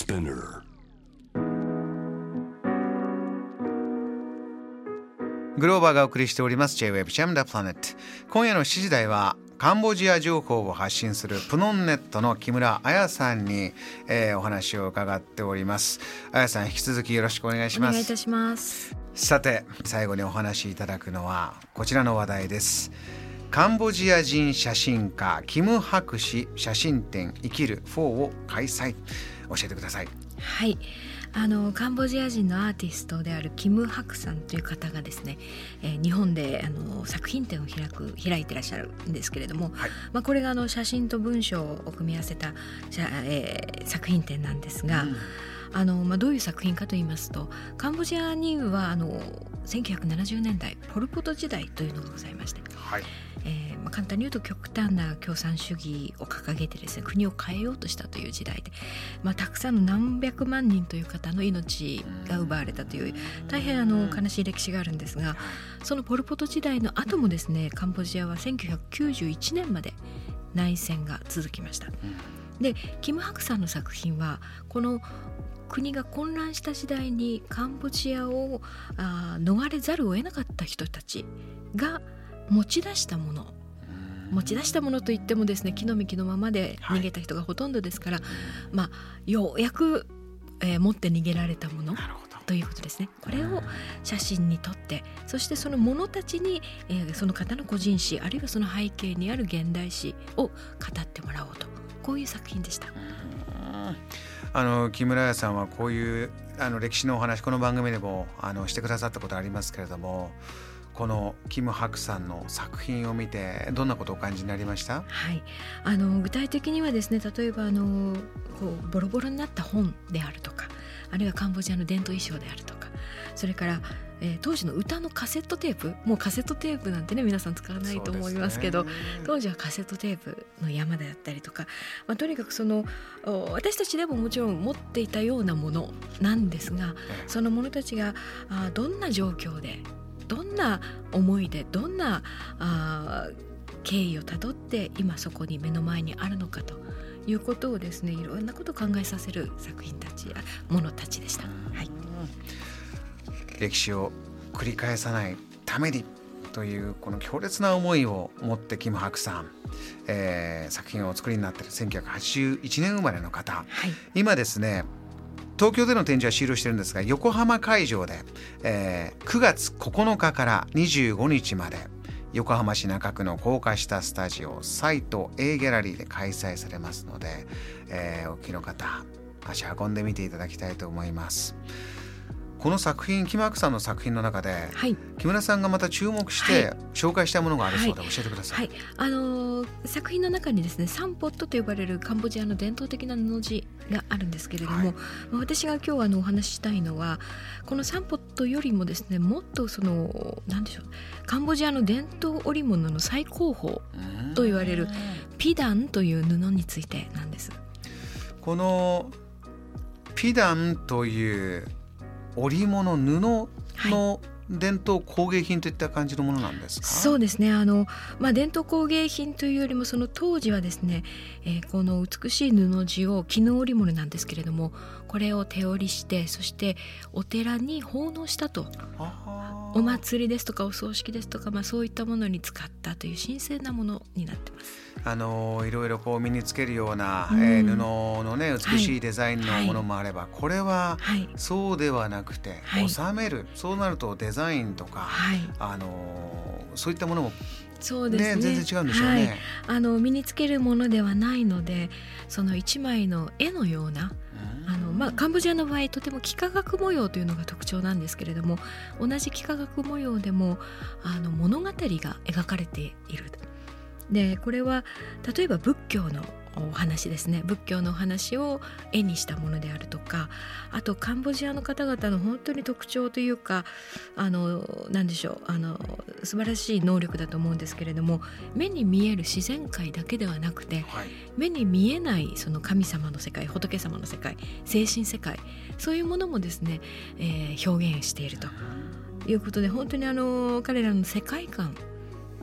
Spinner. グローバーがお送りしております。J-Web ジャムダプラネット今夜の7時台はカンボジア情報を発信するプノンネットの木村彩さんに、えー、お話を伺っております。彩さん引き続きよろしくお願いします。お願いいたします。さて最後にお話しいただくのはこちらの話題ですカンボジア人写真家キム・ハク氏写真展生きる4を開催。教えてください。はい。あのカンボジア人のアーティストであるキム・ハクさんという方がですね、えー、日本であの作品展を開く開いてらっしゃるんですけれども、はい、まあ、これがあの写真と文章を組み合わせた、えー、作品展なんですが、うん。あのまあ、どういう作品かと言いますとカンボジアにはあの1970年代ポル・ポト時代というのがございまして、はいえーまあ、簡単に言うと極端な共産主義を掲げてですね国を変えようとしたという時代で、まあ、たくさんの何百万人という方の命が奪われたという大変あの悲しい歴史があるんですがそのポル・ポト時代の後もですねカンボジアは1991年まで内戦が続きました。でキム・ハクさんの作品はこの国が混乱した時代にカンボジアをあ逃れざるを得なかった人たちが持ち出したもの。持ち出したものといってもですね木の幹のままで逃げた人がほとんどですから、はい、まあようやく、えー、持って逃げられたものということですね。これを写真に撮ってそしてその者たちに、えー、その方の個人史あるいはその背景にある現代史を語ってもらおうと。こういう作品でした。あの木村屋さんはこういうあの歴史のお話この番組でもあのしてくださったことありますけれどもこのキム・ハクさんの作品を見てどんなことをお感じになりました、はい、あの具体的にはですね例えばあのこうボロボロになった本であるとかあるいはカンボジアの伝統衣装であるとかそれからえー、当時の歌のカセットテープもうカセットテープなんてね皆さん使わないと思いますけど、ね、当時はカセットテープの山であったりとか、まあ、とにかくその私たちでももちろん持っていたようなものなんですがその者たちがあどんな状況でどんな思いでどんなあ経緯をたどって今そこに目の前にあるのかということをですねいろんなことを考えさせる作品たちやものたちでした。はい、歴史を繰り返さないためにというこの強烈な思いを持ってキム・ハクさん、えー、作品をお作りになっている1981年生まれの方、はい、今ですね東京での展示は終了してるんですが横浜会場で、えー、9月9日から25日まで横浜市中区の高架下スタジオサイト A ギャラリーで開催されますので、えー、お聞きの方足運んでみていただきたいと思います。この作品木幕さんの作品の中で、はい、木村さんがまた注目して紹介したものがあるそうで、教えてください、はい、あのー、作品の中にですねサンポットと呼ばれるカンボジアの伝統的な布地があるんですけれども、私が今日あのお話ししたいのはこのサンポットよりもですねもっとその何でしょうカンボジアの伝統織物の最高峰と言われるピダンという布についてなんです。このピダンという織物布の伝統工芸品といった感じのものなんですか？そうですね。あの、まあ、伝統工芸品というよりもその当時はですね、えー、この美しい布地を絹織物なんですけれどもこれを手織りしてそしてお寺に奉納したとお祭りですとかお葬式ですとか、まあ、そういったものに使ったという神聖なものになってます。あのいろいろこう身につけるような、うん、えー、布のね美しいデザインのものもあれば、はい、これはそうではなくて、はい、収める。そうなるとデザインとか、はい、あのそういったものもそうですね、ね、全然違うんでしょうね、あの身につけるものではないのでその一枚の絵のような、あのまあ、カンボジアの場合とても幾何学模様というのが特徴なんですけれども同じ幾何学模様でもあの物語が描かれているでこれは例えば仏教のお話ですね。仏教のお話を絵にしたものであるとかあとカンボジアの方々の本当に特徴というかあの何でしょうあの素晴らしい能力だと思うんですけれども目に見える自然界だけではなくて、はい、目に見えないその神様の世界仏様の世界精神世界そういうものもですね、えー、表現しているということで本当にあの彼らの世界観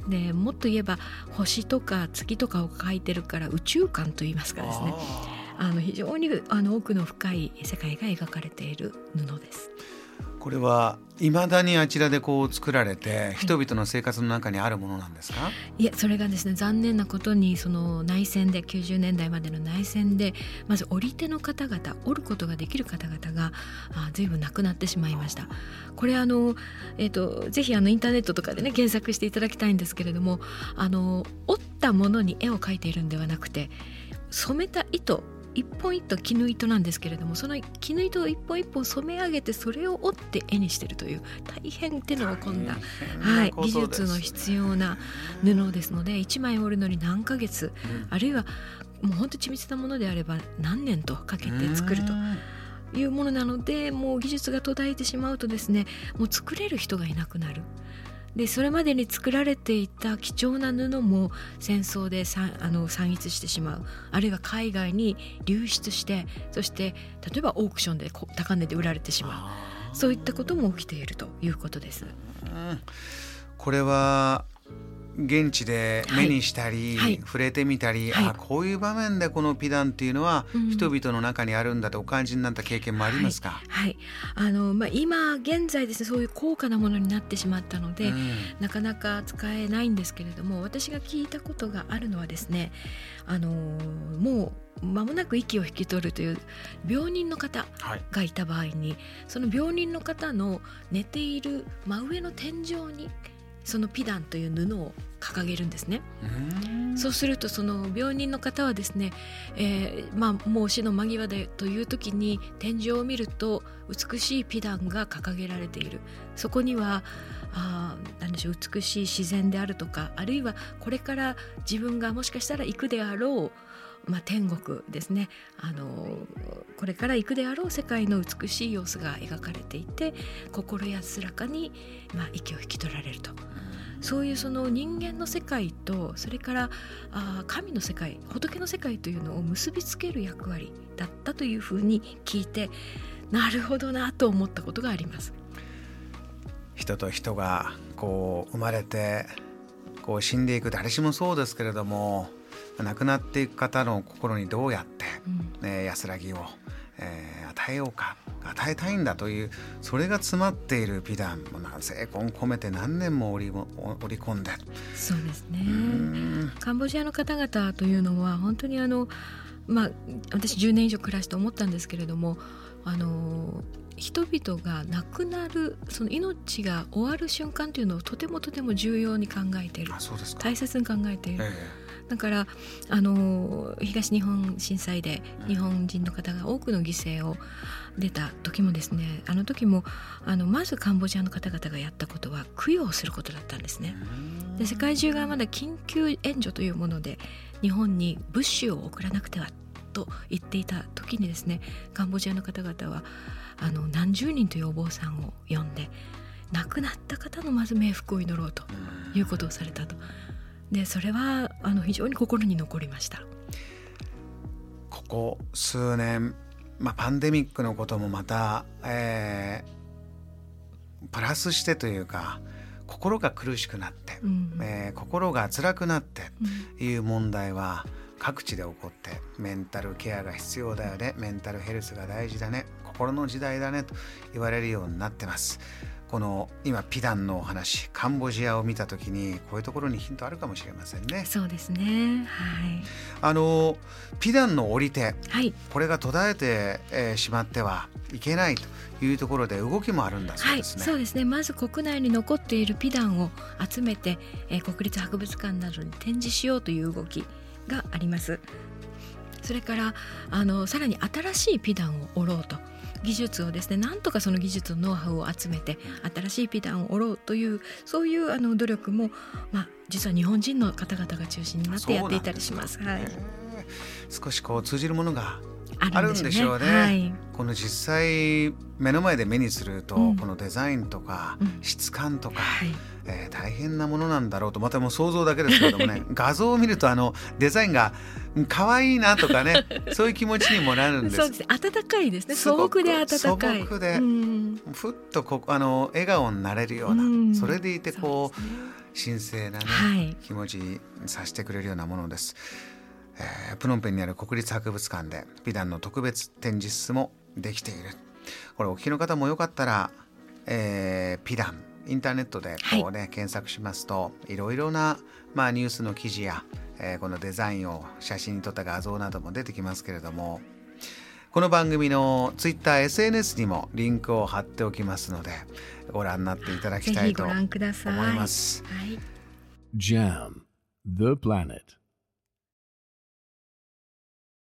でもっと言えば星とか月とかを描いてるから宇宙観といいますかですねあの非常にあの奥の深い世界が描かれている布です。これはいまだにあちらでこう作られて人々の生活の中にあるものなんですか、はい、いやそれがですね残念なことにその内戦で90年代までの内戦でまず織り手の方々織ることができる方々があ随分亡くなってしまいました。これあの、えーと、ぜひあのインターネットとかでね検索していただきたいんですけれどもあの織ったものに絵を描いているんではなくて染めた糸一本一本絹糸なんですけれどもその絹糸を一本一本染め上げてそれを折って絵にしているという大変手の込んだ、はい、技術の必要な布ですので1枚織るのに何ヶ月、うん、あるいはもう本当緻密なものであれば何年とかけて作ると。いうものなのでもう技術が途絶えてしまうとですねもう作れる人がいなくなるでそれまでに作られていた貴重な布も戦争でさあの散逸してしまう。あるいは海外に流出してそして例えばオークションで高値で売られてしまう。そういったことも起きているということです。うん、これは現地で目にしたり、はい、触れてみたり、はい、あこういう場面でこのピダンっていうのは人々の中にあるんだとお感じになった経験もありますか、はい、はい、あのまあ、今現在ですねそういう高価なものになってしまったので、うん、なかなか使えないんですけれども私が聞いたことがあるのはですねあのもう間もなく息を引き取るという病人の方がいた場合に、その病人の方の寝ている真上の天井にそのピダンという布を掲げるんですね。そうするとその病人の方はですね、えー、まあ、もう死の間際でという時に天井を見ると美しいピダンが掲げられているそこにはあなんでしょう美しい自然であるとかあるいはこれから自分がもしかしたら行くであろうまあ、天国ですねあのこれから行くであろう世界の美しい様子が描かれていて心安らかに、まあ、息を引き取られると。そういうその人間の世界とそれからあ神の世界仏の世界というのを結びつける役割だったというふうに聞いてなるほどなと思ったことがあります。人と人がこう生まれてこう死んでいく誰しもそうですけれども亡くなっていく方の心にどうやって、ね、安らぎを、えー、与えようか与えたいんだというそれが詰まっている美談も精魂込めて何年も織り織り込んで。そうですね。カンボジアの方々というのは本当にあのまあ私10年以上暮らして思ったんですけれどもあの人々が亡くなるその命が終わる瞬間というのをとてもとても重要に考えている。大切に考えている。ええだからあの東日本震災で日本人の方が多くの犠牲を出た時もですねあの時もあのまずカンボジアの方々がやったことは供養することだったんですね。で世界中がまだ緊急援助というもので日本に物資を送らなくてはと言っていた時にですねカンボジアの方々はあの何十人というお坊さんを呼んで亡くなった方のまず冥福を祈ろうということをされたとでそれはあの非常に心に残りました。ここ数年、まあ、パンデミックのこともまた、えー、プラスしてというか心が苦しくなって、うん、えー、心が辛くなっていう問題は各地で起こってメンタルケアが必要だよねメンタルヘルスが大事だね心の時代だねと言われるようになってます。この今ピダンのお話カンボジアを見た時にこういうところにヒントあるかもしれませんね。そうですね。はい。あのピダンの折り手、はい、これが途絶えて、えー、しまってはいけないというところで動きもあるんだそうですね。はい、そうですね。まず国内に残っているピダンを集めて、えー、国立博物館などに展示しようという動きがあります。それからあのさらに新しいピダンを折ろうと。技術をですねなんとかその技術のノウハウを集めて新しいピダンを折ろうというそういうあの努力も、まあ、実は日本人の方々が中心になってやっていたりします。はい、少しこう通じるものがあるんでしょうね。うねはい、この実際目の前で目にすると、うん、このデザインとか質感とか、うんはいえー、大変なものなんだろうとまたもう想像だけですけれどもね。画像を見るとあのデザインが可愛いなとかね そういう気持ちにもなるんです。そうです。温かいですね。素朴で温かい。素朴で、うん、ふっとこあの笑顔になれるような、うん、それでいてこう、ね、神聖なね、はい、気持ちにさせてくれるようなものです。えー、プノンペンにある国立博物館でピダンの特別展示室もできている。これお聞きの方もよかったら、えー、ピダンインターネットでこうね、はい、検索しますといろいろな、まあ、ニュースの記事や、えー、このデザインを写真に撮った画像なども出てきますけれどもこの番組の Twitter、SNS にもリンクを貼っておきますのでご覧になっていただきたいと思います。はい、JAM The Planet